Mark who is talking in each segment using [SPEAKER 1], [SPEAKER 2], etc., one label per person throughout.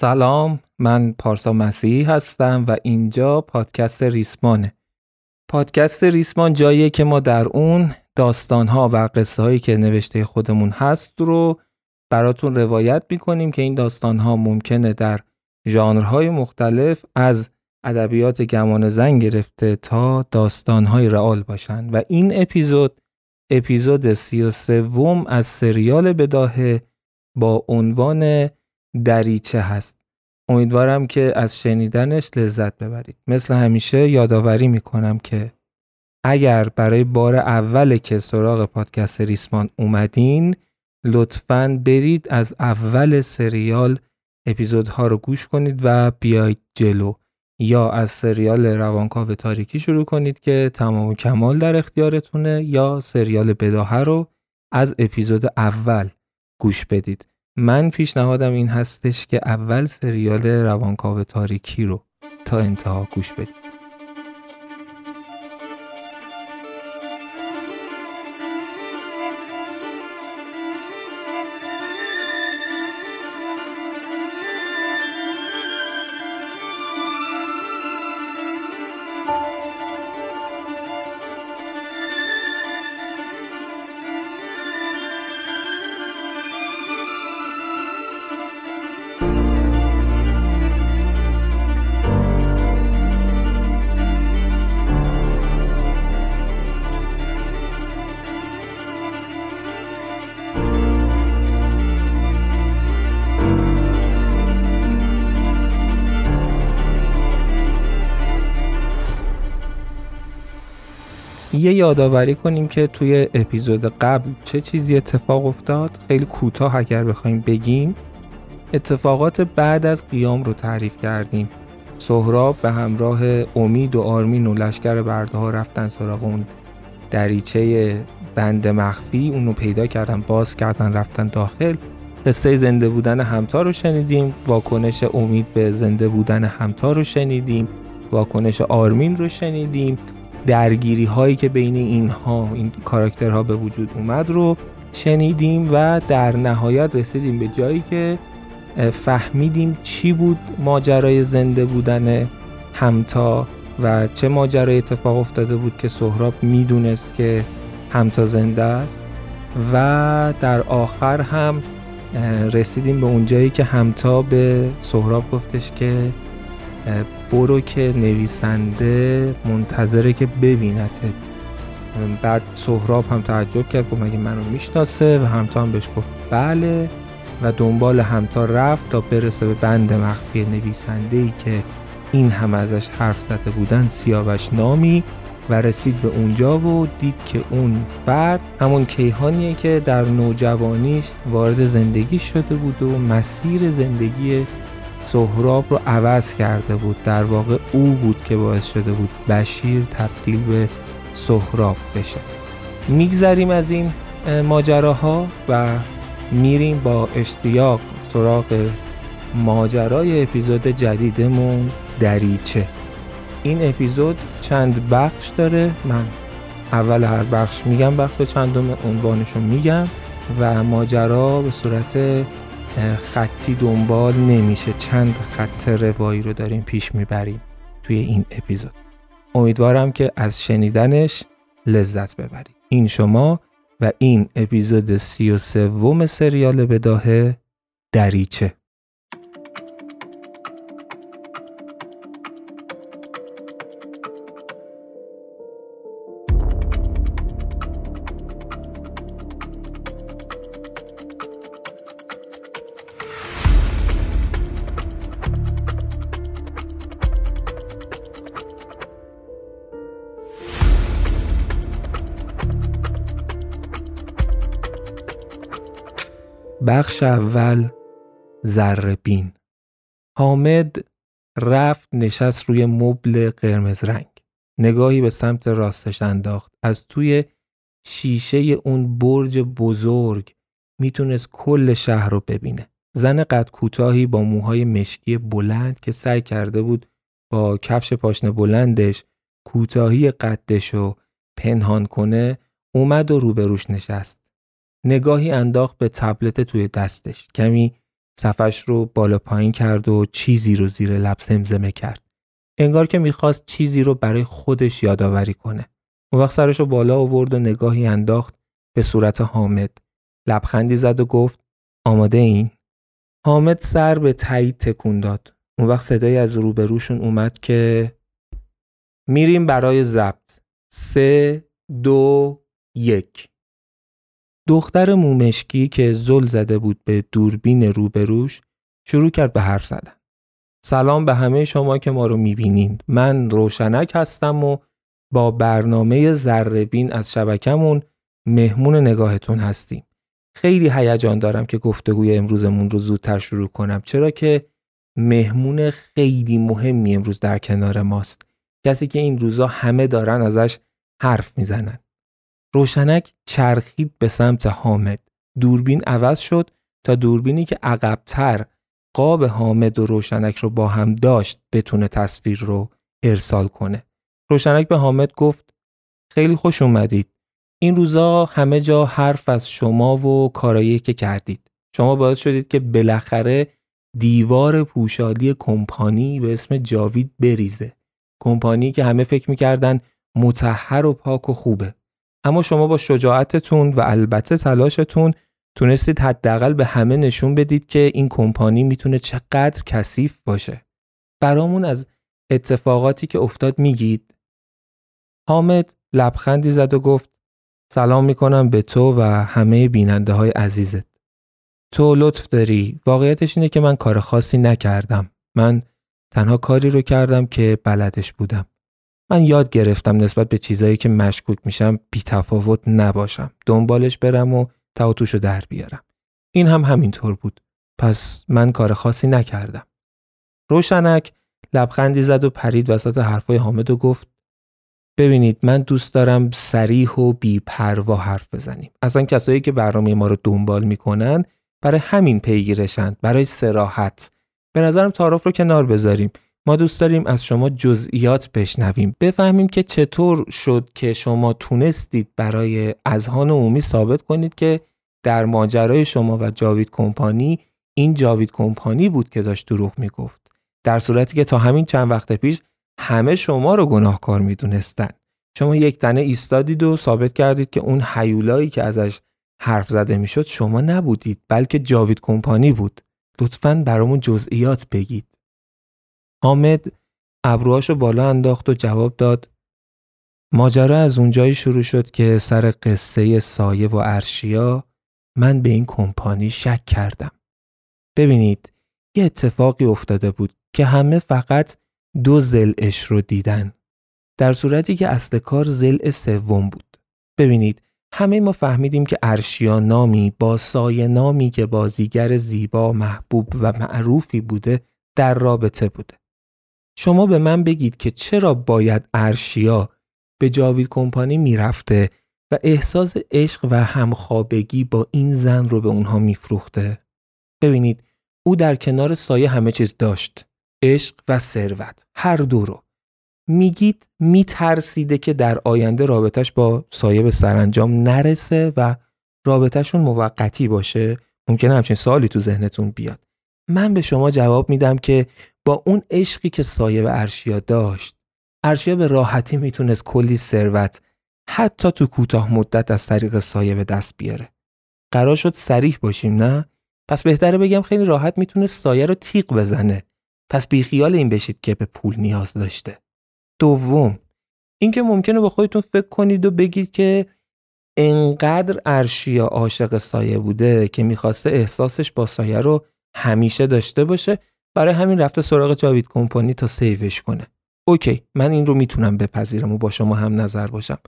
[SPEAKER 1] سلام من پارسا مسیحی هستم و اینجا پادکست ریسمانه. پادکست ریسمان جاییه که ما در اون داستانها و قصه هایی که نوشته خودمون هست رو براتون روایت می‌کنیم که این داستانها ممکنه در ژانرهای مختلف از ادبیات گمان زن گرفته تا داستانهای رئال باشن. و این اپیزود اپیزود سی و سوم از سریال بداهه با عنوان دریچه هست. امیدوارم که از شنیدنش لذت ببرید. مثل همیشه یادآوری می‌کنم که اگر برای بار اول که سراغ پادکست ریسمان اومدین لطفا برید از اول سریال اپیزودها رو گوش کنید و بیاید جلو. یا از سریال روانکاو تاریکی شروع کنید که تمام و کمال در اختیارتونه یا سریال بداهه رو از اپیزود اول گوش بدید. من پیشنهادم این هستش که اول سریال روانکاو تاریکی رو تا انتها گوش بدید. یه یادآوری کنیم که توی اپیزود قبل چه چیزی اتفاق افتاد؟ خیلی کوتاه اگر بخوایم بگیم. اتفاقات بعد از قیام رو تعریف کردیم. سهراب به همراه امید و آرمین و لشکر برده ها رفتن سراغ اون دریچه بند مخفی. اونو پیدا کردن باز کردن رفتن داخل. قصه زنده بودن همتا رو شنیدیم. واکنش امید به زنده بودن همتا رو شنیدیم. واکنش آرمین رو شنیدیم. درگیری هایی که بین اینها این کاراکترها به وجود اومد رو شنیدیم و در نهایت رسیدیم به جایی که فهمیدیم چی بود ماجرای زنده بودن همتا و چه ماجرای اتفاق افتاده بود که سهراب می‌دونست که همتا زنده است. و در آخر هم رسیدیم به اون جایی که همتا به سهراب گفتش که برو که نویسنده منتظره که ببینتت. بعد سهراب هم تعجب کرد گفت مگه منو می‌شناسه؟ و همتا هم بهش گفت بله. و دنبال همتا رفت تا برسه به بند مخفی نویسنده ای که این هم ازش حرف زده بودن سیاوش نامی و رسید به اونجا و دید که اون فرد همون کیهانیه که در نوجوانیش وارد زندگی شده بود و مسیر زندگی سهراب رو عوض کرده بود. در واقع او بود که باعث شده بود بشیر تبدیل به سهراب بشه. میگذریم از این ماجراها و میریم با اشتیاق سراغ ماجرای اپیزود جدیدمون دریچه. این اپیزود چند بخش داره؟ من اول هر بخش میگم بخش چندم عنوانشو میگم و ماجرا به صورت خطی دنبال نمیشه. چند خط روایی رو داریم پیش می‌بریم توی این اپیزود. امیدوارم که از شنیدنش لذت ببرید. این شما و این اپیزود سی و سوم سریال بداهه دریچه. بخش اول بین. حامد رفت نشست روی مبل قرمز رنگ. نگاهی به سمت راستش انداخت. از توی شیشه اون برج بزرگ می‌تونست کل شهر رو ببینه. زن قد کوتاهی با موهای مشکی بلند که سعی کرده بود با کفش پاشنه بلندش کوتاهی قدش رو پنهان کنه اومد و روبروش نشست. نگاهی انداخت به تبلت توی دستش کمی صفش رو بالا پایین کرد و چیزی رو زیر لب زمزمه کرد. انگار که می‌خواست چیزی رو برای خودش یادآوری کنه. اون وقت سرش رو بالا آورد و نگاهی انداخت به صورت حامد. لبخندی زد و گفت آماده این؟ حامد سر به تایید تکون داد. اون وقت صدایی از روبروشون اومد که میریم برای ضبط. سه دو یک دختر مومشکی که زل زده بود به دوربین روبروش شروع کرد به حرف زدن. سلام به همه شما که ما رو می‌بینید. من روشنک هستم و با برنامه زربین از شبکمون مهمون نگاهتون هستیم. خیلی هیجان دارم که گفتگوی امروزمون رو زودتر شروع کنم چرا که مهمون خیلی مهمی امروز در کنار ماست. کسی که این روزا همه دارن ازش حرف می‌زنن. روشنک چرخید به سمت حامد. دوربین عوض شد تا دوربینی که عقبتر قاب حامد و روشنک رو با هم داشت بتونه تصویر رو ارسال کنه. روشنک به حامد گفت خیلی خوش اومدید. این روزا همه جا حرف از شما و کارایی که کردید. شما باعث شدید که بالاخره دیوار پوشالی کمپانی به اسم جاوید بریزه. کمپانی که همه فکر می‌کردن متحر و پاک و خوبه. اما شما با شجاعتتون و البته تلاشتون تونستید حداقل به همه نشون بدید که این کمپانی می‌تونه چقدر کثیف باشه. برامون از اتفاقاتی که افتاد میگید؟ حامد لبخندی زد و گفت سلام می‌کنم به تو و همه بیننده های عزیزت. تو لطف داری. واقعیتش اینه که من کار خاصی نکردم. من تنها کاری رو کردم که بلدش بودم. من یاد گرفتم نسبت به چیزایی که مشکوک میشم بی تفاوت نباشم. دنبالش برم و تعاتوش رو در بیارم. این هم همینطور بود. پس من کار خاصی نکردم. روشنک لبخندی زد و پرید وسط حرفای حامد و گفت ببینید من دوست دارم سریح و بی پروا حرف بزنیم. اصلا کسایی که برنامه ما رو دنبال می‌کنن برای همین پیگیرشند برای سراحت به نظرم تعارف رو کنار بذاریم ما دوست داریم از شما جزئیات بشنویم. بفهمیم که چطور شد که شما تونستید برای اذهان عمومی ثابت کنید که در ماجرای شما و جاوید کمپانی این جاوید کمپانی بود که داشت دروغ می‌گفت. در صورتی که تا همین چند وقت پیش همه شما رو گناهکار می‌دونستن. شما یک تنه ایستادید و ثابت کردید که اون حیولایی که ازش حرف زده می‌شد شما نبودید بلکه جاوید کمپانی بود. لطفا برامون جزئیات بگید. حامد ابروهاشو بالا انداخت و جواب داد ماجرا از اونجایی شروع شد که سر قصه سایه و ارشیا من به این کمپانی شک کردم. ببینید یه اتفاقی افتاده بود که همه فقط دو زلش رو دیدن. در صورتی که اصل کار زل سوم بود. ببینید همه ما فهمیدیم که ارشیا نامی با سایه نامی که بازیگر زیبا محبوب و معروفی بوده در رابطه بوده. شما به من بگید که چرا باید ارشیا به جاوید کمپانی می‌رفته و احساس عشق و همخوابگی با این زن رو به اونها میفروخته؟ ببینید او در کنار سایه همه چیز داشت. عشق و ثروت. هر دو رو. میگید میترسیده که در آینده رابطش با سایه به سرانجام نرسه و رابطهشون موقتی باشه ممکنه همچین سالی تو ذهنتون بیاد من به شما جواب میدم که با اون عشقی که سایه و ارشیا داشت ارشیا به راحتی می‌تونست کلی ثروت حتی تو کوتاه مدت از طریق سایه به دست بیاره. قرار شد سریح باشیم نه؟ پس بهتره بگم خیلی راحت می‌تونه سایه رو تیغ بزنه. پس بیخیال این بشید که به پول نیاز داشته. دوم اینکه ممکنه با خودتون فکر کنید و بگید که انقدر ارشیا عاشق سایه بوده که می‌خواسته احساسش با سایه رو همیشه داشته باشه برای همین رفته سراغ جاوید کمپانی تا سیوش کنه. اوکی من این رو می‌تونم بپذیرم و با شما هم نظر باشم.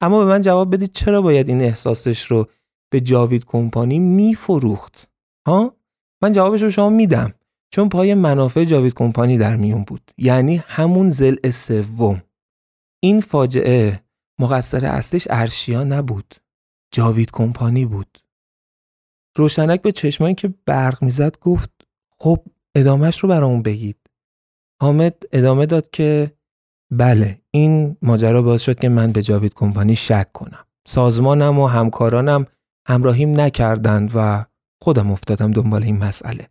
[SPEAKER 1] اما به من جواب بدید چرا باید این احساسش رو به جاوید کمپانی میفروخت؟ ها؟ من جوابش رو شما میدم. چون پای منافع جاوید کمپانی در میون بود. یعنی همون زل سوم. این فاجعه مقصر اصلیش ارشیا نبود. جاوید کمپانی بود. روشنک به چشمانی که برق می‌زد گفت خب ادامهش رو برامون بگید. حامد ادامه داد که بله این ماجرا باعث شد که من به جاوید کمپانی شک کنم. سازمانم و همکارانم همراهیم نکردند و خودم افتادم دنبال این مسئله.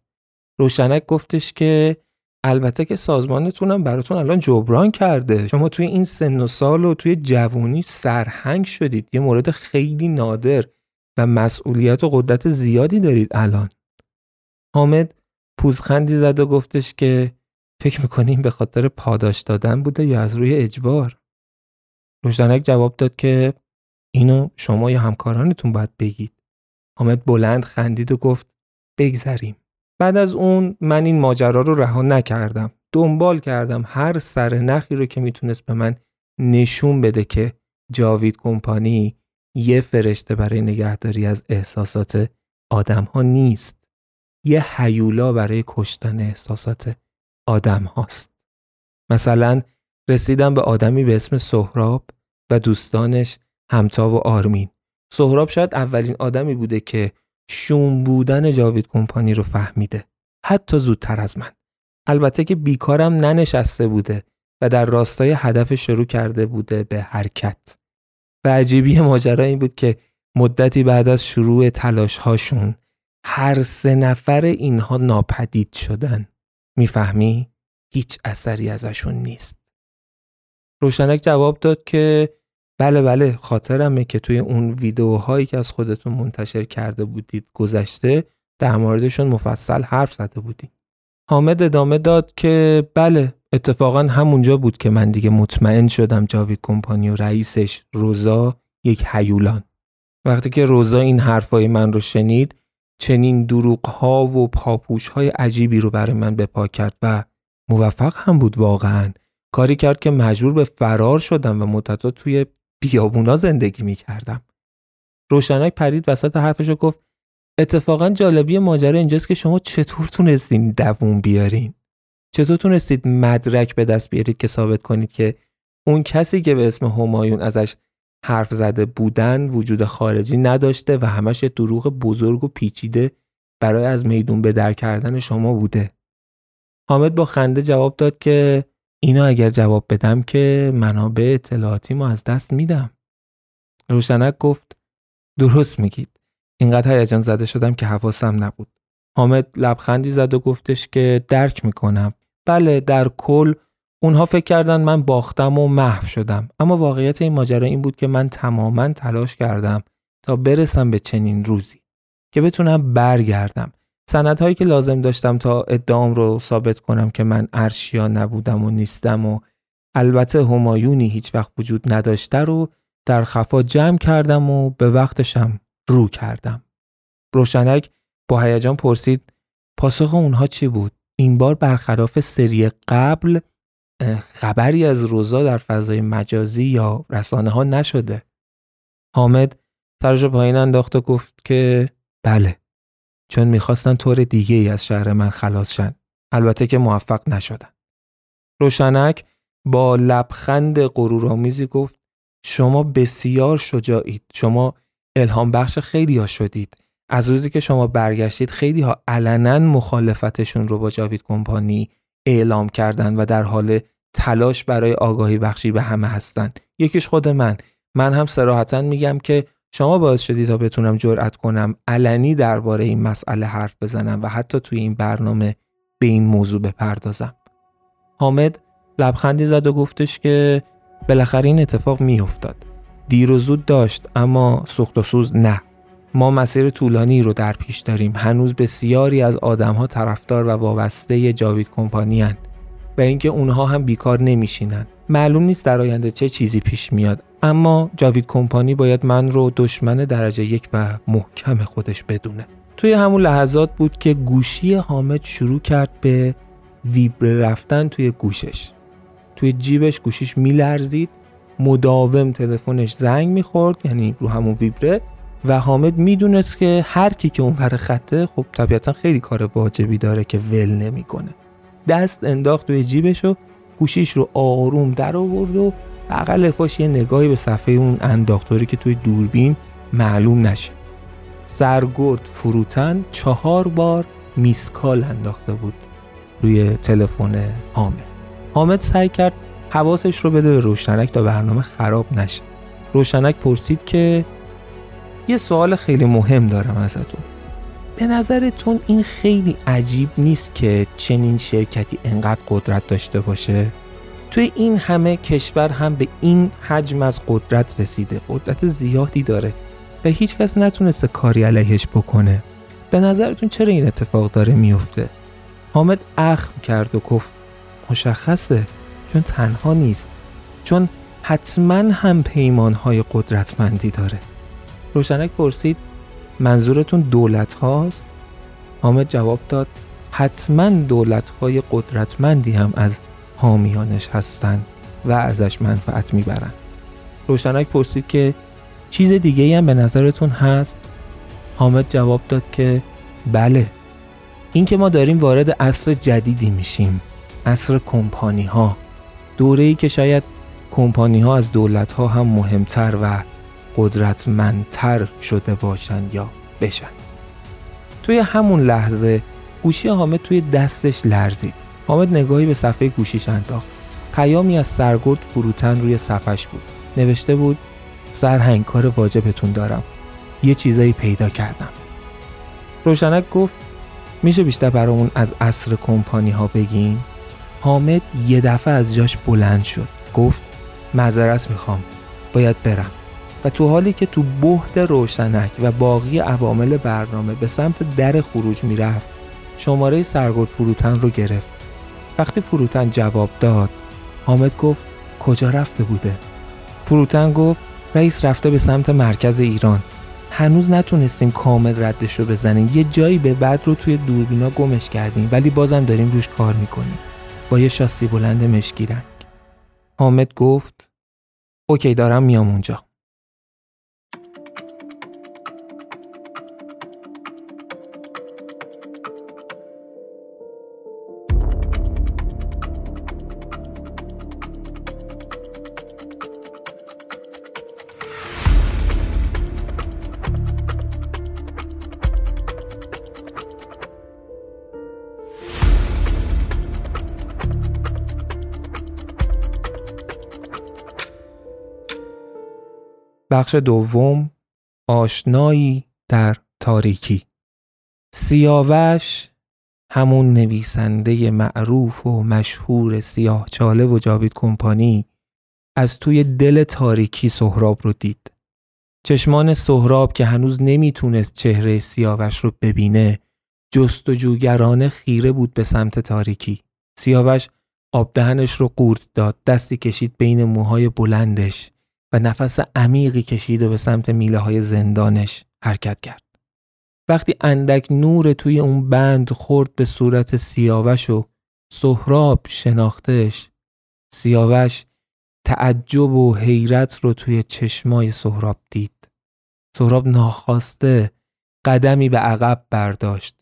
[SPEAKER 1] روشنک گفتش که البته که سازمانتونم براتون الان جبران کرده. شما توی این سن و سال و توی جوونی سرهنگ شدید. یه مورد خیلی نادر. و مسئولیت و قدرت زیادی دارید الان. حامد پوزخندی زد و گفتش که فکر می‌کنیم به خاطر پاداش دادن بوده یا از روی اجبار؟ روشنک جواب داد که اینو شما یا همکارانتون باید بگید. حامد بلند خندید و گفت بگذریم. بعد از اون من این ماجرا رو رها نکردم. دنبال کردم هر سر نخی رو که می‌تونست به من نشون بده که جاوید کمپانی یه فرشته برای نگهداری از احساسات آدم ها نیست. یه حیولا برای کشتن احساسات آدم هاست مثلا رسیدم به آدمی به اسم سهراب و دوستانش همتا و آرمین. سهراب شاید اولین آدمی بوده که شوم بودن جاوید کمپانی رو فهمیده. حتی زودتر از من. البته که بیکارم ننشسته بوده و در راستای هدف شروع کرده بوده به حرکت. و عجیبی ماجرا این بود که مدتی بعد از شروع تلاش هاشون هر سه نفر اینها ناپدید شدن. می‌فهمی؟ هیچ اثری ازشون نیست. روشنک جواب داد که بله بله خاطرمه که توی اون ویدیوهایی که از خودتون منتشر کرده بودید گذشته در موردشون مفصل حرف زده بودیم. حامد ادامه داد که بله اتفاقا همونجا بود که من دیگه مطمئن شدم جاوید کمپانی و رئیسش روزا یک حیولان وقتی که روزا این حرفای من رو شنید چنین دروغ ها و پاپوش های عجیبی رو برای من بپا کرد و موفق هم بود واقعا. کاری کرد که مجبور به فرار شدم و مدتا توی بیابونا زندگی می‌کردم. روشنک پرید وسط حرفش گفت اتفاقا جالبی ماجرا اینجاست که شما چطور تونستین دووم بیارین؟ چطور تونستید مدرک به دست بیارید که ثابت کنید که اون کسی که به اسم همایون ازش حرف زده بودن وجود خارجی نداشته و همش دروغ بزرگ و پیچیده برای از میدون به در کردن شما بوده؟ حامد با خنده جواب داد که اینا اگر جواب بدم که منابع اطلاعاتی ما از دست میدم. روشنک گفت درست میگید. اینقدر هیجان زده شدم که حواسم نبود. حامد لبخندی زد و گفتش که درک می‌کنم. بله در کل اونها فکر کردن من باختم و محو شدم اما واقعیت این ماجرا این بود که من تماما تلاش کردم تا برسم به چنین روزی که بتونم برگردم سندهایی که لازم داشتم تا ادعام رو ثابت کنم که من ارشیا نبودم و نیستم و البته همایونی هیچ وقت وجود نداشته رو در خفا جمع کردم و به وقتشم رو کردم. روشنک با هیجان پرسید پاسخ اونها چی بود؟ این بار برخلاف سری قبل خبری از روزا در فضای مجازی یا رسانه ها نشده. حامد سرش پایین انداخت و گفت که بله چون می‌خواستن طور دیگه ای از شهر من خلاص شن. البته که موفق نشدن. روشنک با لبخند غرورآمیزی گفت شما بسیار شجاعید. شما الهام بخش خیلی ها شدید. از روزی که شما برگشتید خیلی ها علنا مخالفتشون رو با جاوید کمپانی اعلام کردن و در حال تلاش برای آگاهی بخشی به همه هستن. یکیش خود من. من هم سراحتا میگم که شما باعث شدی تا بتونم جرأت کنم علنی درباره این مسئله حرف بزنم و حتی توی این برنامه به این موضوع بپردازم. حامد لبخندی زد و گفتش که بالاخره این اتفاق میافتاد. دیر و زود داشت اما سوخت و سوز نه. ما مسیر طولانی رو در پیش داریم. هنوز بسیاری از آدمها طرفدار و وابسته جاوید کمپانی هن. و اینکه اونها هم بیکار نمیشینن. معلوم نیست در آینده چه چیزی پیش میاد اما جاوید کمپانی باید من رو دشمن درجه یک و محکم خودش بدونه توی همون لحظات بود که گوشی حامد شروع کرد به ویبره رفتن توی گوشش توی جیبش گوشیش میلرزید مداوم تلفنش زنگ می‌خورد یعنی رو همون ویبره و حامد می‌دونست که هر کی که اون خطه خب طبیعتا خیلی کار واجبی داره که ول نمی‌کنه. دست انداخت توی جیبش و گوشیش رو آروم در آورد و بغل پاش یه نگاهی به صفحه اون انداختوری که توی دوربین معلوم نشه. سرگرد فروتن چهار بار میسکال انداخته بود روی تلفن حامد. حامد سعی کرد حواسش رو بده به روشنک تا برنامه خراب نشه. روشنک پرسید که یه سوال خیلی مهم دارم ازتون. به نظرتون این خیلی عجیب نیست که چنین شرکتی انقدر قدرت داشته باشه؟ توی این همه کشور هم به این حجم از قدرت رسیده. قدرت زیادی داره. و هیچکس نتونسته کاری علیهش بکنه. به نظرتون چرا این اتفاق داره میفته؟ حامد اخم کرد و گفت مشخصه چون تنها نیست. چون حتما هم پیمانهای قدرتمندی داره. روشنک پرسید منظورتون دولت هاست؟ حامد جواب داد حتما دولت های قدرتمندی هم از حامیانش هستند و ازش منفعت می‌برن روشنک پرسید که چیز دیگه هم به نظرتون هست؟ حامد جواب داد که بله اینکه ما داریم وارد عصر جدیدی میشیم عصر کمپانی ها دوره ای که شاید کمپانی ها از دولت ها هم مهمتر و قدرتمندتر شده باشن یا بشن. توی همون لحظه گوشی حامد توی دستش لرزید. حامد نگاهی به صفحه گوشیش انداخت. پیامی از سرگرد فروتن روی صفحش بود. نوشته بود سرهنگ کار واجبتون دارم. یه چیزایی پیدا کردم. روشنک گفت میشه بیشتر برامون از عصر کمپانی ها بگین؟ حامد یه دفعه از جاش بلند شد. گفت معذرت می‌خوام. باید برم. و تو حالی که تو بهد روشنک و باقی عوامل برنامه به سمت در خروج می‌رفت شماره سرگرد فروتن رو گرفت. وقتی فروتن جواب داد حامد گفت کجا رفته بوده؟ فروتن گفت رئیس رفته به سمت مرکز ایران. هنوز نتونستیم کامل ردش رو بزنیم. یه جایی به بعد رو توی دوربینا گمش کردیم ولی بازم داریم روش کار می‌کنیم. با یه شاسی بلند مشکی رنگ. حامد گفت اوکی دارم میام اونجا. بخش دوم آشنایی در تاریکی سیاوش همون نویسنده معروف و مشهور سیاه چاله و جاوید کمپانی از توی دل تاریکی سهراب رو دید. چشمان سهراب که هنوز نمی‌تونست چهره سیاوش رو ببینه جستجوگرانه خیره بود به سمت تاریکی. سیاوش آب دهنش رو قورت داد دستی کشید بین موهای بلندش و نفس عمیقی کشید و به سمت میله های زندانش حرکت کرد. وقتی اندک نور توی اون بند خورد به صورت سیاوش و سهراب شناختش سیاوش تعجب و حیرت رو توی چشمای سهراب دید. سهراب ناخواسته قدمی به عقب برداشت.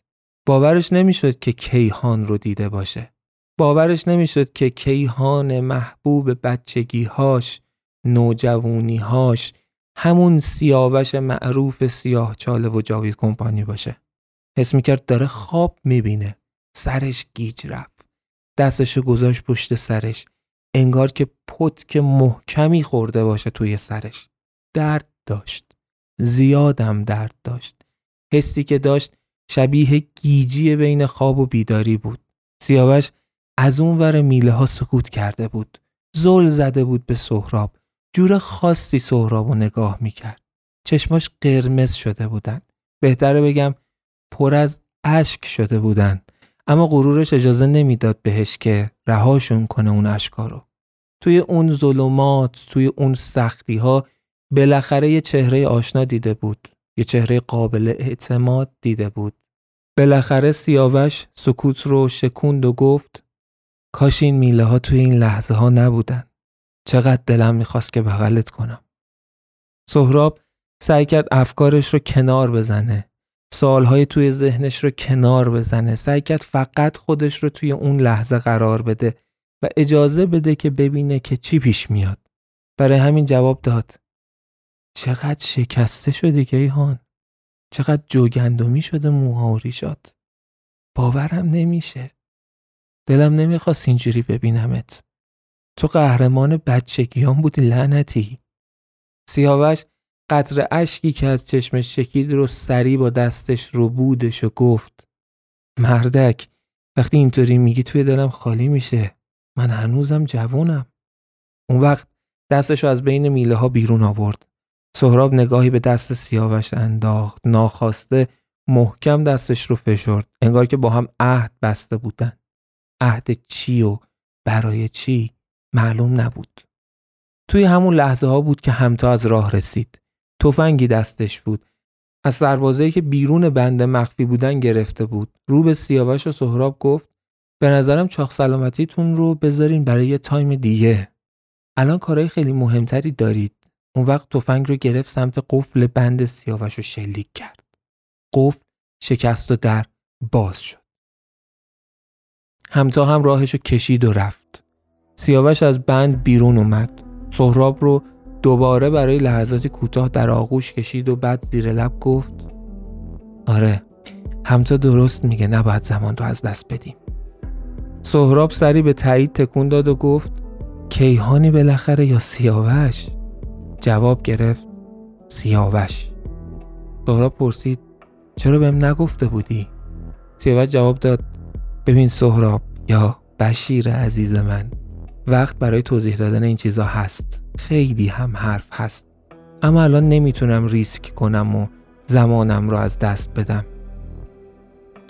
[SPEAKER 1] باورش نمی‌شد که کیهان رو دیده باشه. باورش نمی‌شد که کیهان محبوب بچگیهاش نوجوونیهاش همون سیاوش معروف سیاه چاله و جاوید کمپانی باشه. حس می‌کرد داره خواب می‌بینه. سرش گیج رفت. دستشو گذاشت پشت سرش. انگار که پتک محکمی خورده باشه توی سرش. درد داشت. زیادم درد داشت. حسی که داشت شبیه گیجی بین خواب و بیداری بود. سیاوش از اون ور میله ها سکوت کرده بود. زل زده بود به سهراب. جور خاصی سهراب و نگاه می‌کرد. چشماش قرمز شده بودن. بهتره بگم پر از اشک شده بودن. اما غرورش اجازه نمی‌داد بهش که رهاشون کنه اون اشکا رو. توی اون ظلمات، توی اون سختی ها بالاخره یه چهره آشنا دیده بود. یه چهره قابل اعتماد دیده بود. بالاخره سیاوش سکوت رو شکوند و گفت کاش این میله ها توی این لحظه ها نبودن. چقدر دلم می‌خواست که بغلت کنم. سهراب سعی کرد افکارش رو کنار بزنه. سوالهای توی ذهنش رو کنار بزنه. سعی کرد فقط خودش رو توی اون لحظه قرار بده و اجازه بده که ببینه که چی پیش میاد. برای همین جواب داد. چقدر شکسته شدی کیهان. چقدر جوگندمی شده موها و ریشات. باورم نمیشه. دلم نمی‌خواست اینجوری ببینمت. تو قهرمان بچگیان بودی لعنتی. سیاوش قطر اشکی که از چشمش شکید رو سری با دستش رو بودش و گفت مردک وقتی اینطوری میگی توی دلم خالی میشه. من هنوزم جوونم. اون وقت دستش رو از بین میله ها بیرون آورد. سهراب نگاهی به دست سیاوش انداخت. ناخواسته محکم دستش رو فشرد. انگار که با هم عهد بسته بودن. عهد چی و برای چی؟ معلوم نبود. توی همون لحظه ها بود که همتا از راه رسید. تفنگی دستش بود. از سربازایی که بیرون بنده مخفی بودن گرفته بود. رو به سیاوش و سهراب گفت به نظرم چاق سلامتیتون رو بذارین برای یه تایم دیگه. الان کارهای خیلی مهمتری دارید. اون وقت تفنگ رو گرفت سمت قفل بند سیاوش رو شلیک کرد. قفل شکست و در باز شد. همتا هم راهش رو کشید و رفت. سیاوش از بند بیرون اومد. سهراب رو دوباره برای لحظاتی کوتاه در آغوش کشید و بعد زیر لب گفت آره همتا درست میگه نباید زمان رو از دست بدیم. سهراب سری به تایید تکون داد و گفت کیهانی بالاخره یا سیاوش؟ جواب گرفت سیاوش. سهراب پرسید چرا بهم نگفته بودی؟ سیاوش جواب داد ببین سهراب یا بشیر عزیز من. وقت برای توضیح دادن این چیزا هست. خیلی هم حرف هست. اما الان نمی‌تونم ریسک کنم و زمانم رو از دست بدم.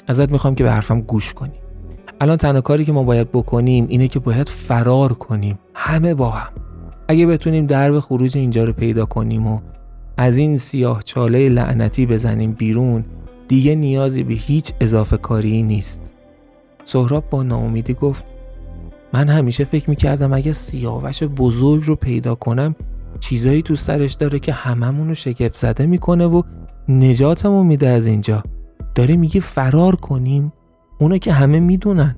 [SPEAKER 1] ازت می‌خوام که به حرفم گوش کنی. الان تنها کاری که ما باید بکنیم اینه که باید فرار کنیم. همه با هم. اگه بتونیم درب خروج اینجا رو پیدا کنیم و از این سیاه چاله لعنتی بزنیم بیرون دیگه نیازی به هیچ اضافه کاری نیست. سهراب با ناامیدی گفت من همیشه فکر می‌کردم اگه سیاوش بزرگ رو پیدا کنم چیزایی تو سرش داره که هممون رو شگفت زده می‌کنه و نجاتمون میده از اینجا. داره میگه فرار کنیم؟ اونو که همه می‌دونن.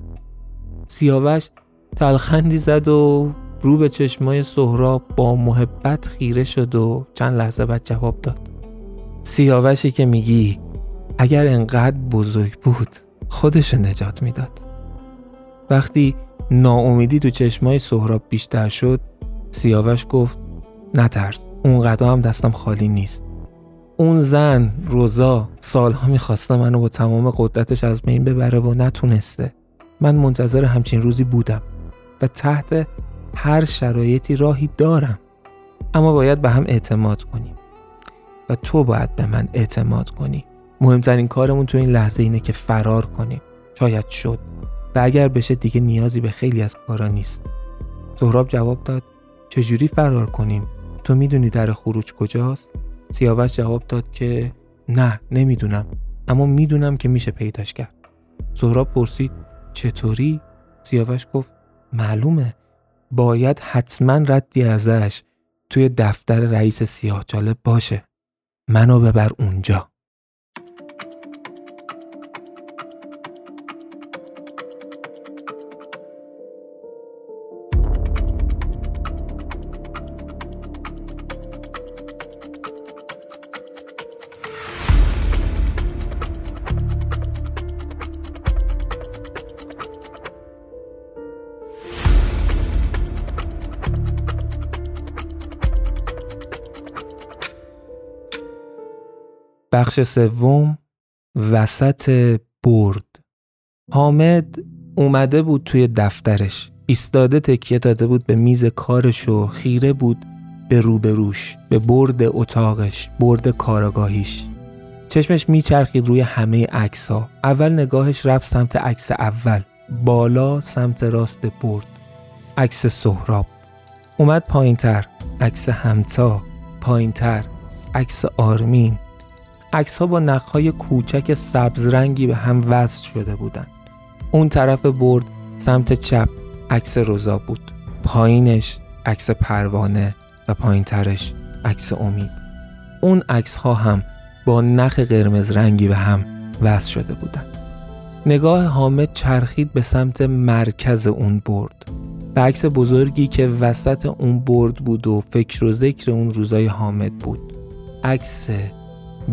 [SPEAKER 1] سیاوش تلخندی زد و رو به چشمای سهراب با محبت خیره شد و چند لحظه بعد جواب داد. سیاوشی که میگی اگر انقدر بزرگ بود خودشو نجات می‌داد. وقتی ناامیدی تو چشمای سهراب بیشتر شد سیاوش گفت نترس اون هم دستم خالی نیست. اون زن روزا سالها می‌خواسته منو با تمام قدرتش از بین ببره و نتونسته. من منتظر همچین روزی بودم و تحت هر شرایطی راهی دارم. اما باید به هم اعتماد کنیم. و تو باید به من اعتماد کنی. مهمترین کارمون تو این لحظه اینه که فرار کنیم. شاید شد. و اگر بشه دیگه نیازی به خیلی از کارا نیست. سهراب جواب داد چجوری فرار کنیم؟ تو می‌دونی در خروج کجاست؟ سیاوش جواب داد که نه نمی‌دونم اما می‌دونم که میشه پیداش کرد. سهراب پرسید چطوری؟ سیاوش گفت معلومه. باید حتما ردی ازش توی دفتر رئیس سیاهچاله باشه. منو ببر اونجا. بخش سوم وسط برد. حامد اومده بود توی دفترش. ایستاده تکیه داده بود به میز کارش و خیره بود به روبروش به برد اتاقش برد کاراگاهیش چشمش میچرخید روی همه عکس ها اول نگاهش رفت سمت عکس اول بالا سمت راست برد. عکس سهراب. اومد پایینتر. عکس همتا. پایینتر. عکس آرمین. عکس ها با نخهای کوچک سبز رنگی به هم وصل شده بودند. اون طرف برد سمت چپ عکس روزا بود. پایینش عکس پروانه و پایینترش عکس امید. اون عکس ها هم با نخ قرمز رنگی به هم وصل شده بودند. نگاه حامد چرخید به سمت مرکز اون برد. به عکس بزرگی که وسط اون برد بود و فکر و ذکر اون روزای حامد بود. عکس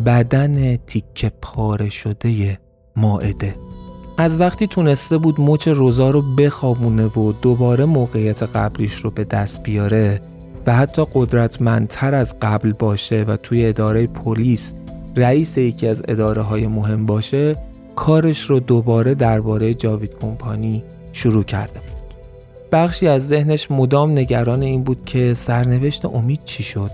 [SPEAKER 1] بدن تیکه پاره شده ماعده از وقتی تونسته بود مچ روزا رو بخوابونه و دوباره موقعیت قبلیش رو به دست بیاره و حتی قدرتمندتر از قبل باشه و توی اداره پلیس رئیس یکی از اداره های مهم باشه کارش رو دوباره درباره جاوید کمپانی شروع کرده بود. بخشی از ذهنش مدام نگران این بود که سرنوشت امید چی شد؟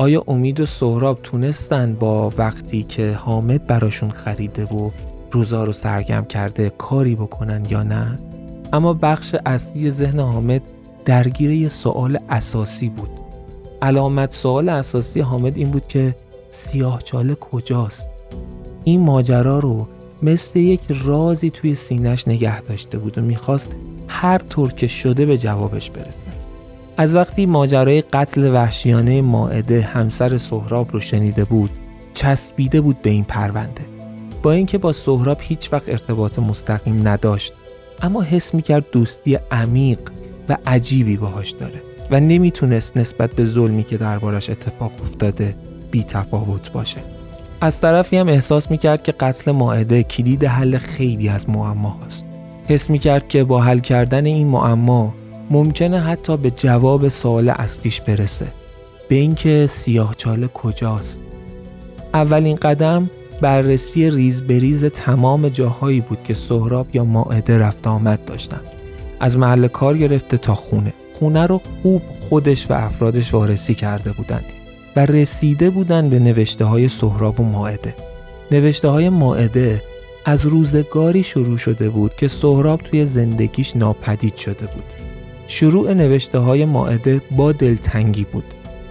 [SPEAKER 1] آیا امید و سهراب تونستن با وقتی که حامد براشون خریده و روزا رو سرگم کرده کاری بکنن یا نه؟ اما بخش اصلی ذهن حامد درگیر یه سوال اساسی بود. علامت سوال اساسی حامد این بود که سیاه چاله کجاست؟ این ماجرا رو مثل یک رازی توی سینش نگه داشته بود و می‌خواست هر طور که شده به جوابش برسه. از وقتی ماجرای قتل وحشیانه ماعده همسر سهراب رو شنیده بود چسبیده بود به این پرونده. با اینکه با سهراب هیچ وقت ارتباط مستقیم نداشت اما حس می‌کرد دوستی عمیق و عجیبی باهاش داره و نمی‌تونست نسبت به ظلمی که دربارش اتفاق افتاده بی تفاوت باشه. از طرفی هم احساس می‌کرد که قتل ماعده کلید حل خیلی از معما هست حس می‌کرد که با حل کردن این معما ممکنه حتی به جواب سوال اصلیش برسه. به اینکه سیاهچاله کجاست. اولین قدم بررسی ریز به ریز تمام جاهایی بود که سهراب یا ماعده رفت آمد داشتن. از محل کار گرفته تا خونه. خونه رو خوب خودش و افرادش وارسی کرده بودن و رسیده بودن به نوشته های سهراب و ماعده. نوشته های ماعده از روزگاری شروع شده بود که سهراب توی زندگیش ناپدید شده بود. شروع نوشته های ماعده با دلتنگی بود.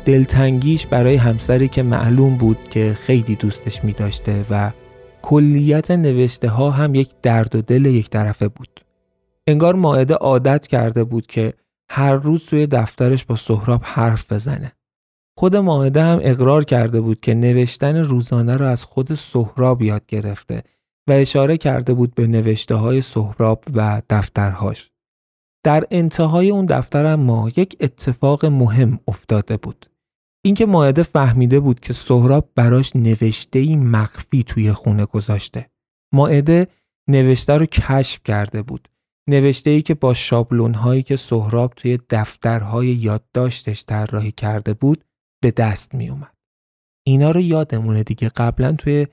[SPEAKER 1] دلتنگیش برای همسری که معلوم بود که خیلی دوستش می داشته و کلیت نوشته ها هم یک درد و دل یک طرفه بود. انگار ماعده عادت کرده بود که هر روز توی دفترش با سهراب حرف بزنه. خود ماهده هم اقرار کرده بود که نوشتن روزانه را از خود سهراب یاد گرفته و اشاره کرده بود به نوشته های سهراب و دفترهاش. در انتهای اون دفتر ما یک اتفاق مهم افتاده بود. اینکه ماهده فهمیده بود که سهراب براش نوشته مخفی توی خونه گذاشته. ماهده نوشته رو کشف کرده بود. نوشته ای که با شابلون هایی که سهراب توی دفترهای یادداشتش طراحی کرده بود به دست می اومد. اینا رو یادمونه دیگه قبلا توی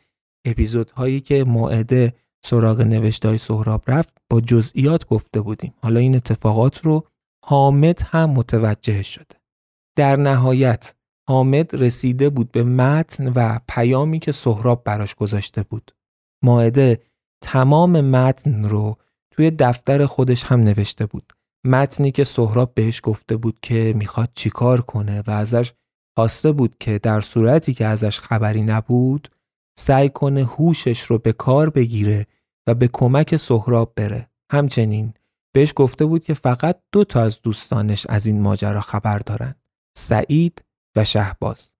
[SPEAKER 1] اپیزودهایی که ماعده سراغ نوشته های سهراب رفت با جزئیات گفته بودیم. حالا این اتفاقات رو حامد هم متوجه شده. در نهایت حامد رسیده بود به متن و پیامی که سهراب براش گذاشته بود. ماعده تمام متن رو توی دفتر خودش هم نوشته بود. متنی که سهراب بهش گفته بود که می‌خواد چیکار کنه و ازش خواسته بود که در صورتی که ازش خبری نبود سعی کنه هوشش رو به کار بگیره و به کمک سهراب بره. همچنین بهش گفته بود که فقط دو تا از دوستانش از این ماجرا خبر دارن. سعید و شهباز.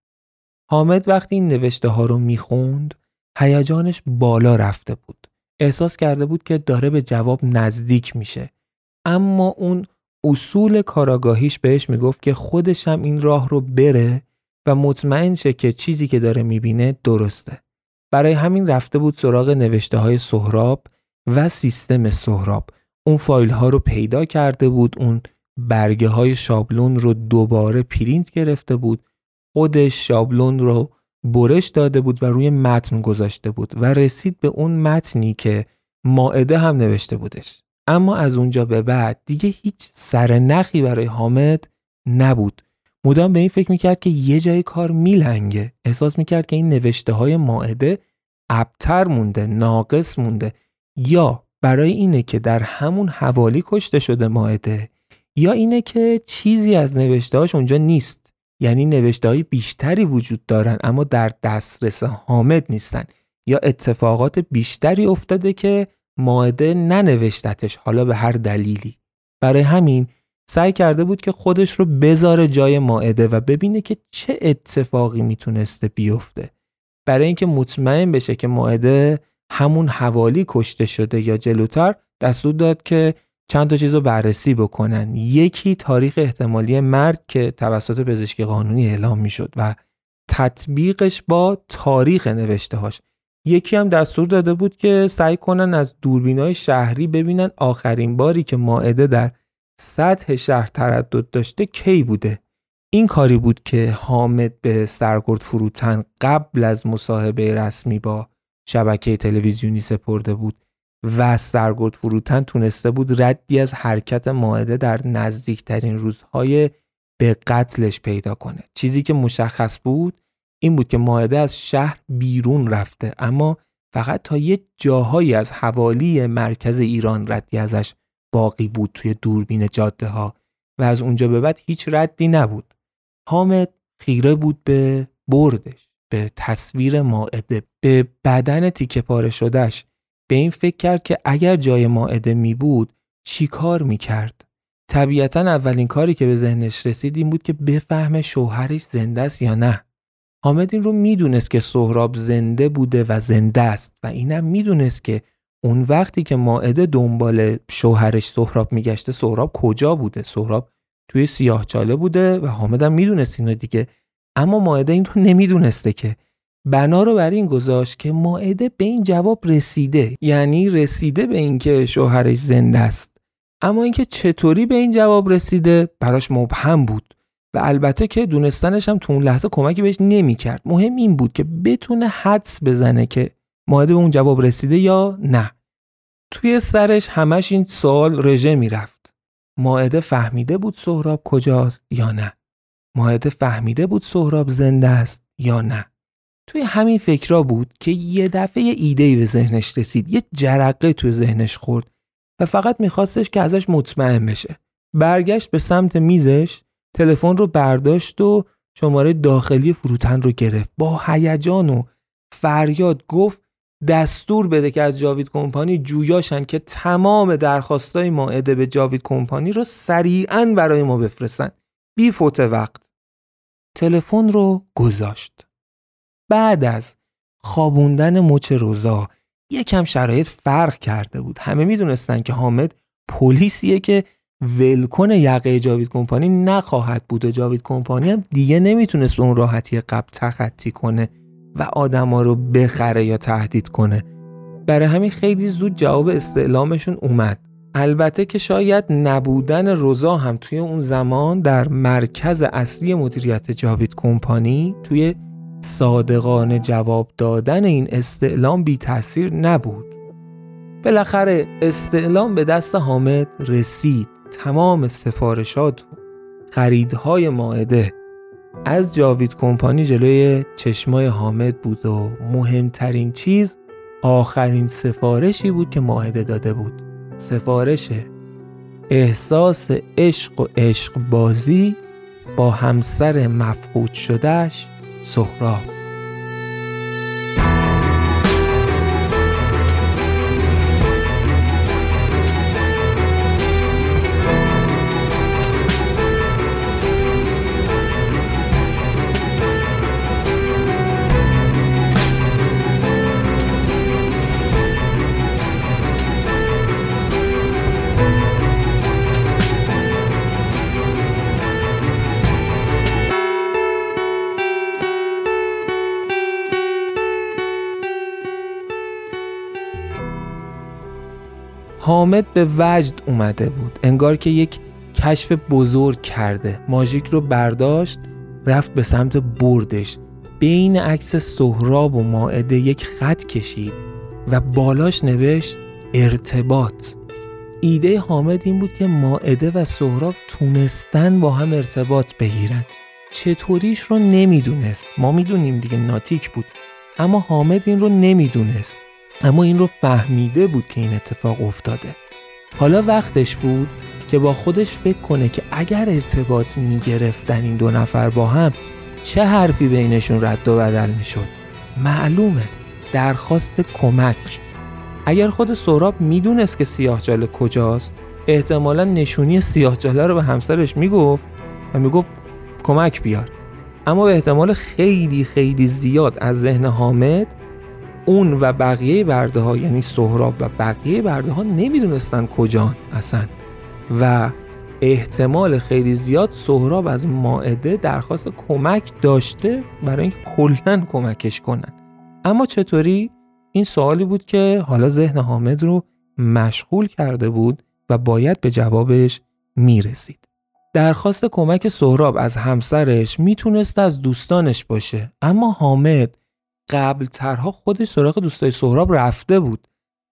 [SPEAKER 1] حامد وقتی این نوشته ها رو می‌خوند هیجانش بالا رفته بود. احساس کرده بود که داره به جواب نزدیک میشه. اما اون اصول کاراگاهیش بهش می‌گفت که خودش هم این راه رو بره و مطمئن شه که چیزی که داره می‌بینه درسته. برای همین رفته بود سراغ نوشته های سهراب و سیستم سهراب. اون فایل ها رو پیدا کرده بود اون برگه های شابلون رو دوباره پرینت گرفته بود. خودش شابلون رو برش داده بود و روی متن گذاشته بود و رسید به اون متنی که ماعده هم نوشته بودش. اما از اونجا به بعد دیگه هیچ سرنخی برای حامد نبود. مدام به این فکر می‌کرد که یه جای کار میلنگه. احساس می‌کرد که این نوشته های ماعده ابتر مونده ناقص مونده. یا برای اینه که در همون حوالی کشته شده ماعده یا اینه که چیزی از نوشتهاش اونجا نیست. یعنی نوشته های بیشتری وجود دارن اما در دسترس حامد نیستن. یا اتفاقات بیشتری افتاده که ماعده ننوشتتش حالا به هر دلیلی. برای همین سعی کرده بود که خودش رو بذاره جای ماعده و ببینه که چه اتفاقی می‌تونسته بیفته. برای اینکه مطمئن بشه که ماعده همون حوالی کشته شده یا جلوتر دستور داد که چند تا چیز رو بررسی بکنن. یکی تاریخ احتمالی مرگ که توسط پزشکی قانونی اعلام می‌شد و تطبیقش با تاریخ نوشته هاش یکی هم دستور داده بود که سعی کنن از دوربینای شهری ببینن آخرین باری که ماعده در سطح شهر تردد داشته کی بوده؟ این کاری بود که حامد به سرگرد فروتن قبل از مصاحبه رسمی با شبکه تلویزیونی سپرده بود و سرگرد فروتن تونسته بود ردی از حرکت ماعده در نزدیکترین روزهای به قتلش پیدا کنه. چیزی که مشخص بود این بود که ماعده از شهر بیرون رفته اما فقط تا یه جاهایی از حوالی مرکز ایران ردی ازش باقی بود توی دوربین جاده ها و از اونجا به بعد هیچ ردی نبود. حامد خیره بود به بردش به تصویر ماعده به بدن تیکه پاره شدهش به این فکر کرد که اگر جای ماعده می بود چی کار می کرد؟ طبیعتا اولین کاری که به ذهنش رسید این بود که بفهمه شوهرش زنده است یا نه. حامد این رو می‌دونست که سهراب زنده بوده و زنده است و اینم می‌دونست که اون وقتی که ماعده دنبال شوهرش سهراب میگشته سهراب کجا بوده؟ سهراب توی سیاهچاله بوده و حامدم می‌دونست اینو دیگه. اما ماعده این رو نمی‌دونسته که. بنا رو بر این گذاشت که ماعده به این جواب رسیده. یعنی رسیده به اینکه شوهرش زنده است. اما اینکه چطوری به این جواب رسیده براش مبهم بود. و البته که دونستنش هم تو اون لحظه کمکی بهش نمی‌کرد. مهم این بود که بتونه حدس بزنه که ماعده به اون جواب رسیده یا نه. توی سرش همش این سوال رژه می‌رفت. ماعده فهمیده بود سهراب کجاست یا نه؟ ماعده فهمیده بود سهراب زنده است یا نه؟ توی همین فکرها بود که یه دفعه یه ایده به ذهنش رسید یه جرقه توی ذهنش خورد و فقط میخواستش که ازش مطمئن بشه. برگشت به سمت میزش تلفن رو برداشت و شماره داخلی فروتن رو گرفت. با هیجان و فریاد گفت دستور بده که از جاوید کمپانی جویاشن که تمام درخواستای ماعده به جاوید کمپانی رو سریعا برای ما بفرستن. بی فوت وقت. تلفن رو گذاشت. بعد از خوابوندن مچ روزا یکم شرایط فرق کرده بود. همه می‌دونستن که حامد پلیسیه که ولکن یقه جاوید کمپانی نخواهد بود و جاوید کمپانی هم دیگه نمی‌تونست به اون راحتی قبل تخطی کنه. و آدما رو بخره یا تهدید کنه. برای همین خیلی زود جواب استعلامشون اومد. البته که شاید نبودن روزا هم توی اون زمان در مرکز اصلی مدیریت جاوید کمپانی توی صادقانه جواب دادن این استعلام بی تاثیر نبود. بالاخره استعلام به دست حامد رسید. تمام سفارشات و خریدهای ماعده از جاوید کمپانی جلوی چشمای حامد بود و مهمترین چیز آخرین سفارشی بود که ماهده داده بود. سفارش احساس عشق و عشق بازی با همسر مفقود شدهش سهراب. حامد به وجد اومده بود. انگار که یک کشف بزرگ کرده. ماژیک رو برداشت رفت به سمت بردش. بین عکس سهراب و ماعده یک خط کشید و بالاش نوشت ارتباط. ایده حامد این بود که ماعده و سهراب تونستن با هم ارتباط بگیرن. چطوریش رو نمی‌دونست. ما می‌دونیم دیگه ناتیک بود. اما حامد این رو نمی‌دونست. اما این رو فهمیده بود که این اتفاق افتاده. حالا وقتش بود که با خودش فکر کنه که اگر ارتباط می‌گرفتن این دو نفر با هم چه حرفی بینشون رد و بدل می‌شد؟ معلومه. درخواست کمک. اگر خود سهراب می‌دونست که سیاهجاله کجاست احتمالا نشونی سیاهجاله رو به همسرش می‌گفت و می‌گفت کمک بیار. اما به احتمال خیلی خیلی زیاد از ذهن حامد اون و بقیه برده ها یعنی سهراب و بقیه برده ها نمی‌دونستن کجان اصلا و احتمال خیلی زیاد سهراب از ماعده درخواست کمک داشته برای اینکه کلا کمکش کنن. اما چطوری؟ این سوالی بود که حالا ذهن حامد رو مشغول کرده بود و باید به جوابش می‌رسید. درخواست کمک سهراب از همسرش می‌تونست از دوستانش باشه اما حامد قبل ترها خودش سراغ دوستای سهراب رفته بود.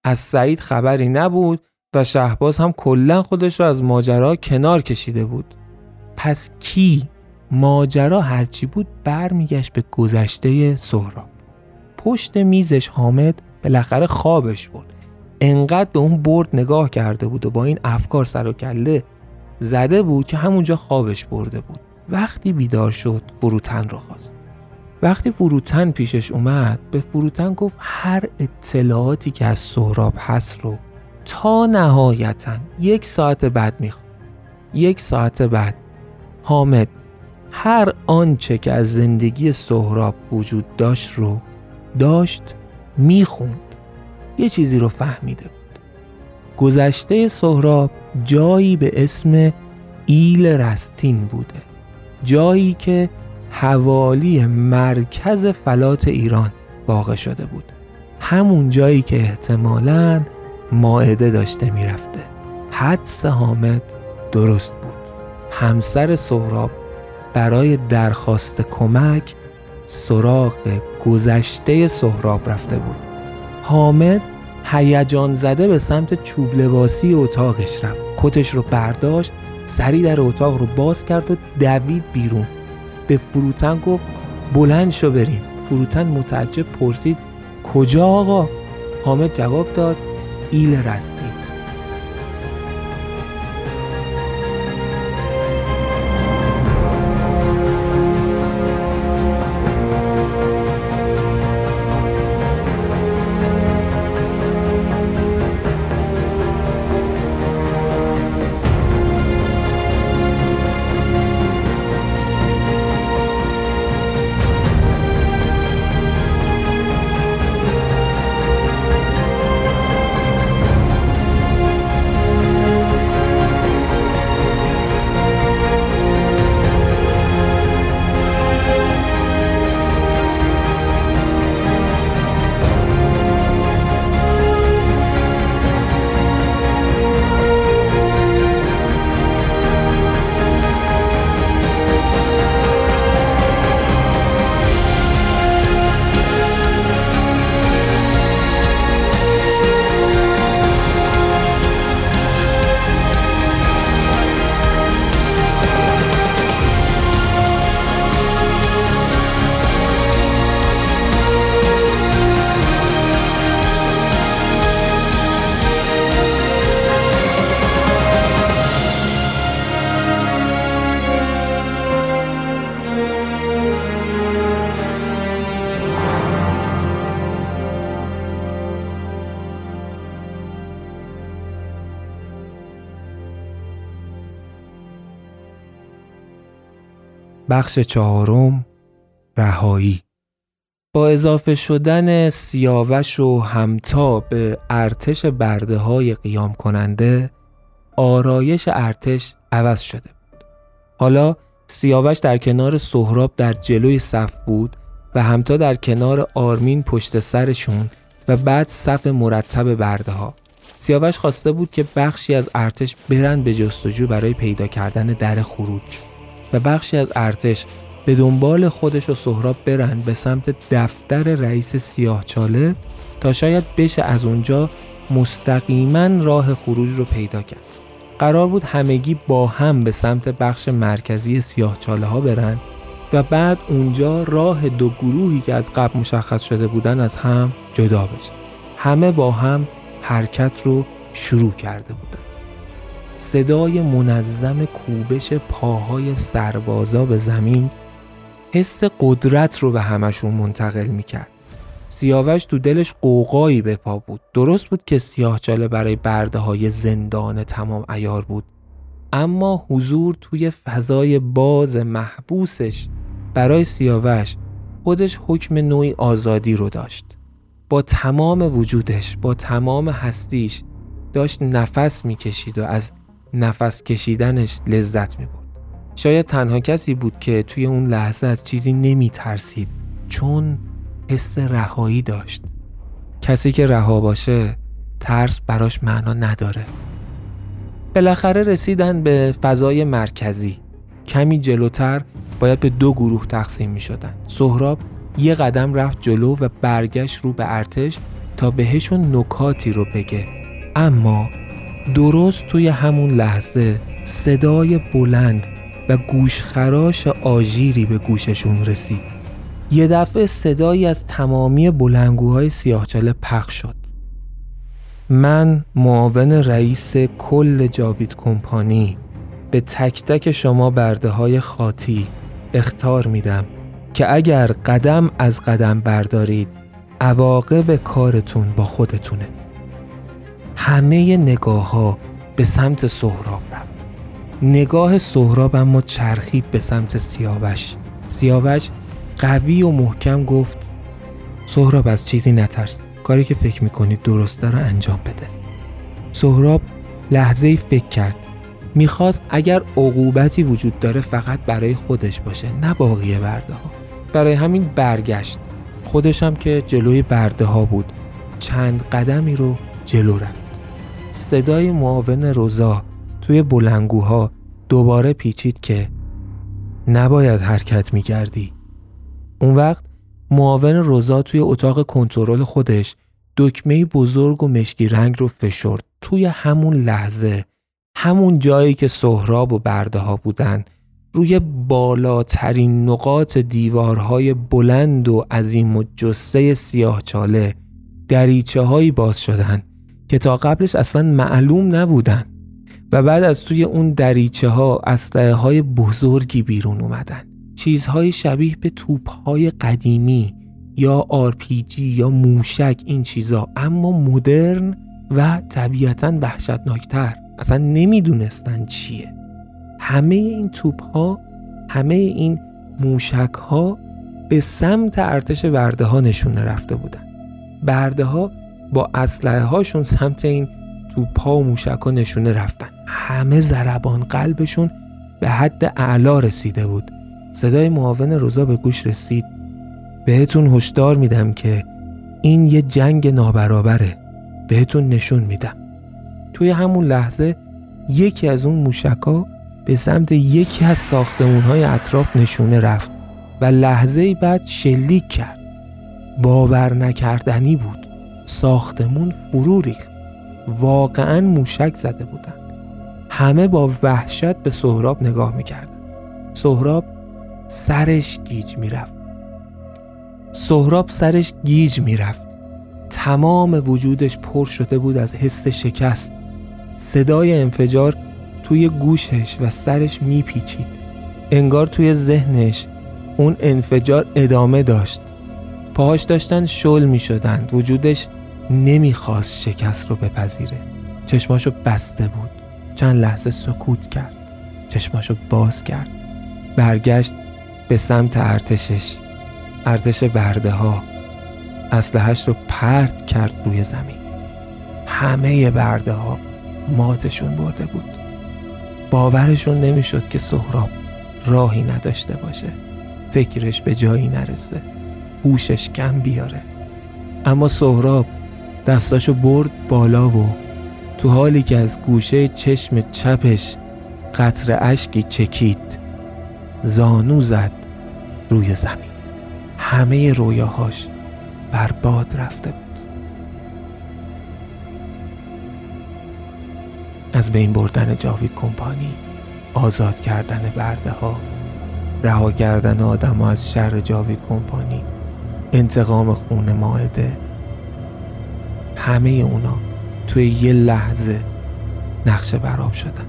[SPEAKER 1] از سعید خبری نبود و شهباز هم کلا خودش رو از ماجرا کنار کشیده بود. پس کی؟ ماجرا هرچی بود برمیگشت به گذشته سهراب. پشت میزش حامد بالاخره خوابش بود انقدر به اون برد نگاه کرده بود و با این افکار سر و کله زده بود که همونجا خوابش برده بود. وقتی بیدار شد فروتن رو خواست. وقتی فروتن پیشش اومد به فروتن گفت هر اطلاعاتی که از سهراب هست رو تا نهایتا یک ساعت بعد می‌خواد یک ساعت بعد. حامد هر آنچه که از زندگی سهراب وجود داشت رو داشت می‌خوند. یه چیزی رو فهمیده بود. گذشته سهراب جایی به اسم ایل رستین بوده. جایی که حوالی مرکز فلات ایران واقع شده بود. همون جایی که احتمالاً ماعده داشته می‌رفته. حدس حامد درست بود. همسر سهراب برای درخواست کمک سراغ گذشته سهراب رفته بود. حامد هیجان زده به سمت چوب لباسی اتاقش رفت. کتش رو برداشت سری در اتاق رو باز کرد و دوید بیرون. به فروتن گفت بلند شو بریم. فروتن متعجب پرسید کجا آقا؟ حامد جواب داد ایل رستی بخش چهارم رهایی. با اضافه شدن سیاوش و همتا به ارتش برده های قیام کننده آرایش ارتش عوض شده بود. حالا سیاوش در کنار سهراب در جلوی صف بود و همتا در کنار آرمین پشت سرشون و بعد صف مرتب برده ها سیاوش خواسته بود که بخشی از ارتش برند به جستجو برای پیدا کردن در خروج. و بخشی از ارتش به دنبال خودش و سهراب برند به سمت دفتر رئیس سیاهچاله تا شاید بشه از اونجا مستقیما راه خروج رو پیدا کرد. قرار بود همگی با هم به سمت بخش مرکزی سیاهچاله ها برند و بعد اونجا راه دو گروهی که از قبل مشخص شده بودن از هم جدا بشه. همه با هم حرکت رو شروع کرده بودن. صدای منظم کوبش پاهای سربازا به زمین حس قدرت رو به همشون منتقل می‌کرد. سیاوش تو دلش قوقایی به پا بود. درست بود که سیاهچاله برای برده های زندان تمام ایار بود. اما حضور توی فضای باز محبوسش برای سیاوش خودش حکم نوعی آزادی رو داشت. با تمام وجودش، با تمام هستیش داشت نفس می‌کشید و از نفس کشیدنش لذت می بود. شاید تنها کسی بود که توی اون لحظه از چیزی نمی ترسید چون حس رهایی داشت. کسی که رها باشه ترس براش معنا نداره. بالاخره رسیدن به فضای مرکزی کمی جلوتر باید به دو گروه تقسیم می شدن سهراب یه قدم رفت جلو و برگشت رو به ارتش تا بهشون نکاتی رو بگه اما درست توی همون لحظه صدای بلند و گوشخراش آژیری به گوششون رسید. یه دفعه صدایی از تمامی بلنگوهای سیاهچاله پخش شد. من معاون رئیس کل جاوید کمپانی به تک تک شما برده های خاطی اختار میدم که اگر قدم از قدم بردارید عواقب کارتون با خودتونه. همه نگاه ها به سمت سهراب رفت. نگاه سهراب اما چرخید به سمت سیاوش. سیاوش قوی و محکم گفت سهراب از چیزی نترس. کاری که فکر می‌کنید درسته رو انجام بده. سهراب لحظه ای فکر کرد. می‌خواست اگر عقوبتی وجود داره فقط برای خودش باشه نه باقی برده ها. برای همین برگشت. خودش هم که جلوی برده ها بود چند قدمی رو جلو رفت. صدای معاون روزا توی بلنگوها دوباره پیچید که نباید حرکت میگردی اون وقت معاون روزا توی اتاق کنترل خودش دکمه بزرگ و مشکی رنگ رو فشرد توی همون لحظه همون جایی که سهراب و برده ها بودن روی بالاترین نقاط دیوارهای بلند و عظیم و جسه سیاه چاله دریچه باز شدن. که تا قبلش اصلا معلوم نبودن و بعد از توی اون دریچه ها اسلحه های بزرگی بیرون اومدن. چیزهای شبیه به توپهای قدیمی یا آرپیجی یا موشک این چیزا. اما مدرن و طبیعتا وحشتناکتر. اصلا نمی‌دونستن چیه. همه این توپ ها همه این موشک ها به سمت ارتش برده ها نشونه رفته بودن. برده ها با اسلحه هاشون سمت این توپ ها و موشک نشونه رفتن. همه زربان قلبشون به حد اعلا رسیده بود. صدای معاون روزا به گوش رسید. بهتون هشدار میدم که این یه جنگ نابرابره. بهتون نشون میدم. توی همون لحظه یکی از اون موشکا به سمت یکی از ساختمون های اطراف نشونه رفت و لحظه بعد شلیک کرد. باور نکردنی بود. ساختمون فرو ریخت. واقعا موشک زده بودن. همه با وحشت به سهراب نگاه می‌کردن. سهراب سرش گیج می‌رفت. سهراب سرش گیج می‌رفت. تمام وجودش پر شده بود از حس شکست. صدای انفجار توی گوشش و سرش میپیچید. انگار توی ذهنش اون انفجار ادامه داشت. پاهاش داشتن شل می شدند وجودش نمی‌خواست شکست رو بپذیره. چشماشو بسته بود. چند لحظه سکوت کرد. چشماشو باز کرد. برگشت به سمت ارتشش. ارتش برده ها اسلحهش رو پرت کرد روی زمین. همه برده ها ماتشون برده بود. باورشون نمی‌شد که سهراب راهی نداشته باشه. فکرش به جایی نرسه. هوشش کم بیاره. اما سهراب دستاشو برد بالا و تو حالی که از گوشه چشم چپش قطر اشکی چکید زانو زد روی زمین. همه رویاهاش برباد رفته بود. از بین بردن جاوید کمپانی آزاد کردن برده ها رها کردن آدم از شر جاوید کمپانی انتقام خون ماعده همه اونا توی یه لحظه نقشه براب شدن.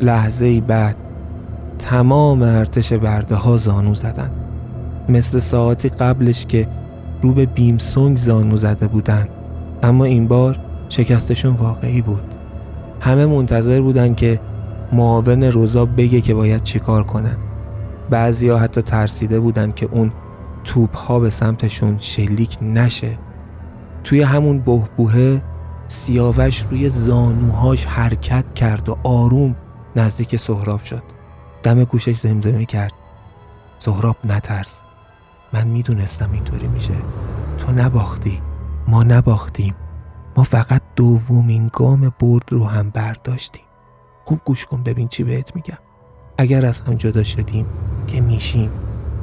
[SPEAKER 1] لحظه بعد تمام ارتش برده ها زانو زدن. مثل ساعتی قبلش که رو به بیمسونگ زانو زده بودن. اما این بار شکستشون واقعی بود. همه منتظر بودن که معاون روزا بگه که باید چیکار کنن. ها حتی ترسیده بودن که اون توپ ها به سمتشون شلیک نشه. توی همون بهبوهه سیاوش روی زانوهاش حرکت کرد و آروم نزدیک سهراب شد. دم گوشش زمزمه کرد. سهراب نترس. من می‌دونستم اینطوری میشه. تو نباختی. ما نباختیم. ما فقط دومین گام برد رو هم برداشتیم. خوب گوش کن ببین چی بهت میگم. اگر از هم جدا شدیم که میشیم.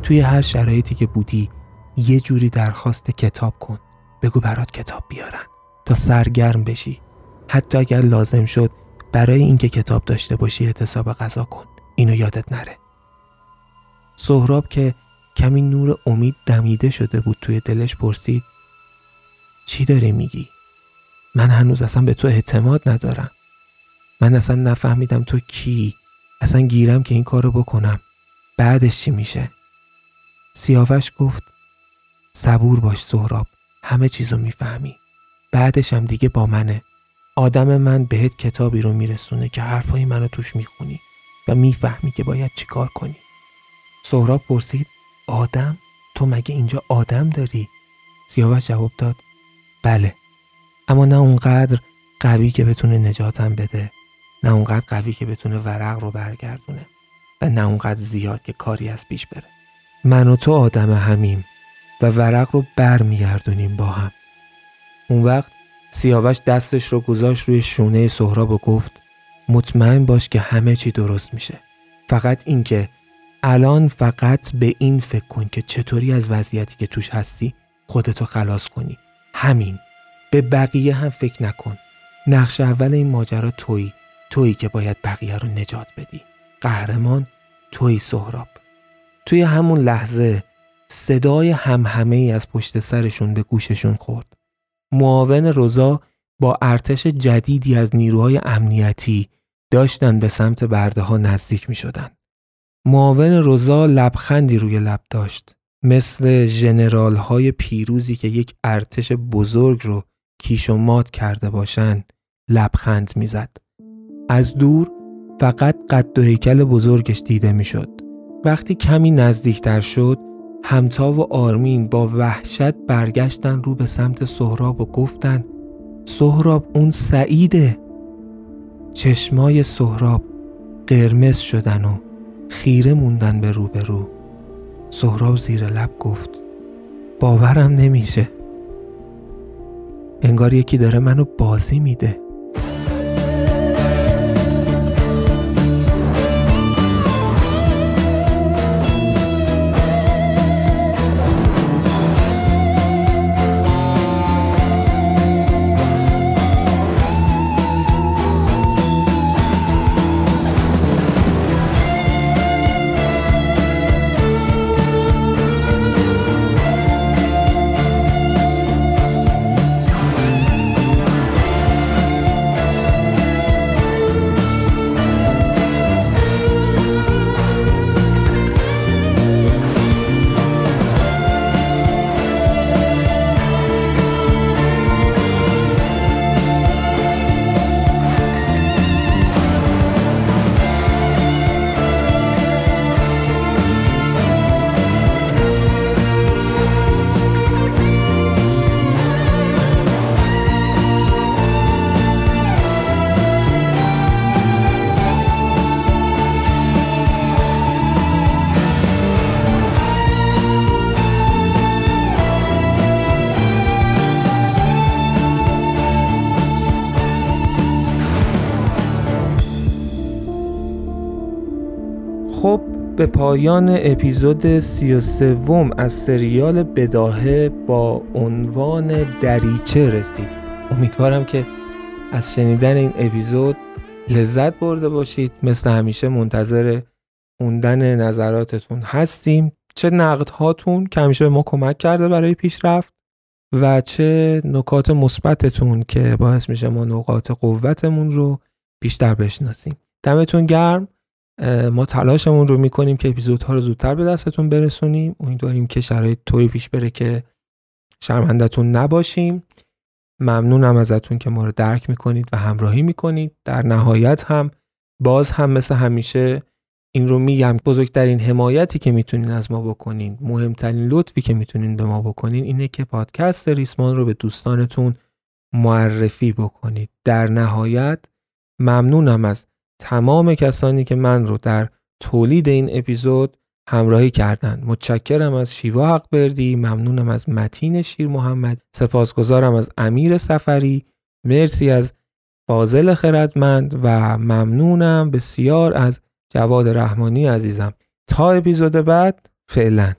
[SPEAKER 1] توی هر شرایطی که بودی یه جوری درخواست کتاب کن. بگو برات کتاب بیارن. تا سرگرم بشی. حتی اگر لازم شد برای اینکه کتاب داشته باشی اعتصاب غذا کن. اینو یادت نره. سهراب که کمی نور امید دمیده شده بود توی دلش پرسید چی داری میگی؟ من هنوز اصلا به تو اعتماد ندارم. من اصلا نفهمیدم تو کی. اصلا گیرم که این کارو بکنم. بعدش چی میشه؟ سیاوش گفت صبور باش سهراب همه چیزو می‌فهمی. بعدش هم دیگه با منه. آدم من بهت کتابی رو میرسونه که حرفای منو توش می‌خونی و می‌فهمی که باید چیکار کنی. سهراب پرسید آدم؟ تو مگه اینجا آدم داری؟ سیاوش جواب داد بله اما نه اونقدر قوی که بتونه نجاتم بده نه اونقدر قوی که بتونه ورق رو برگردونه و نه اونقدر زیاد که کاری از پیش بره. من و تو آدم همیم و ورق رو برمیگردونیم با هم. اون وقت سیاوش دستش رو گذاشت روی شونه سهراب و گفت مطمئن باش که همه چی درست میشه. فقط اینکه الان فقط به این فکر کن که چطوری از وضعیتی که توش هستی خودتو خلاص کنی. همین. به بقیه هم فکر نکن. نقش اول این ماجرا تویی. تویی که باید بقیه رو نجات بدی. قهرمان تویی سهراب. توی همون لحظه صدای همهمه ای از پشت سرشون به گوششون خورد معاون روزا با ارتش جدیدی از نیروهای امنیتی داشتن به سمت برده ها نزدیک می شدن. معاون روزا لبخندی روی لب داشت مثل جنرال های پیروزی که یک ارتش بزرگ رو کیش و مات کرده باشن لبخند می‌زد. از دور فقط قد و هیکل بزرگش دیده می‌شد. وقتی کمی نزدیکتر شد همتا و آرمین با وحشت برگشتن رو به سمت سهراب و گفتن سهراب اون سعیده. چشمای سهراب قرمز شدن و خیره موندن به رو به رو سهراب زیر لب گفت باورم نمیشه. انگار یکی داره منو بازی میده. به پایان اپیزود سی و سوم از سریال بداهه با عنوان دریچه رسید. امیدوارم که از شنیدن این اپیزود لذت برده باشید. مثل همیشه منتظر خوندن نظراتتون هستیم. چه نقد هاتون که همیشه به ما کمک کرده برای پیشرفت و چه نکات مثبتتون که باعث میشه ما نقاط قوتمون رو بیشتر بشناسیم. دمتون گرم. ما تلاشمون رو می‌کنیم که اپیزودها رو زودتر به دستتون برسونیم. امیدواریم که شرایط طوری پیش بره که شرمندتون نباشیم. ممنونم ازتون که ما رو درک می‌کنید و همراهی می‌کنید. در نهایت هم باز هم مثل همیشه این رو میگم بزرگترین حمایتی که می‌تونین از ما بکنین مهمترین لطفی که می‌تونین به ما بکنین اینه که پادکست ریسمان رو به دوستانتون معرفی بکنید. در نهایت ممنونم از تمام کسانی که من رو در تولید این اپیزود همراهی کردند. متشکرم از شیوا حق بردی ممنونم از متین شیر محمد سپاسگزارم از امیر سفری مرسی از فاضل خردمند و ممنونم بسیار از جواد رحمانی عزیزم. تا اپیزود بعد فعلا.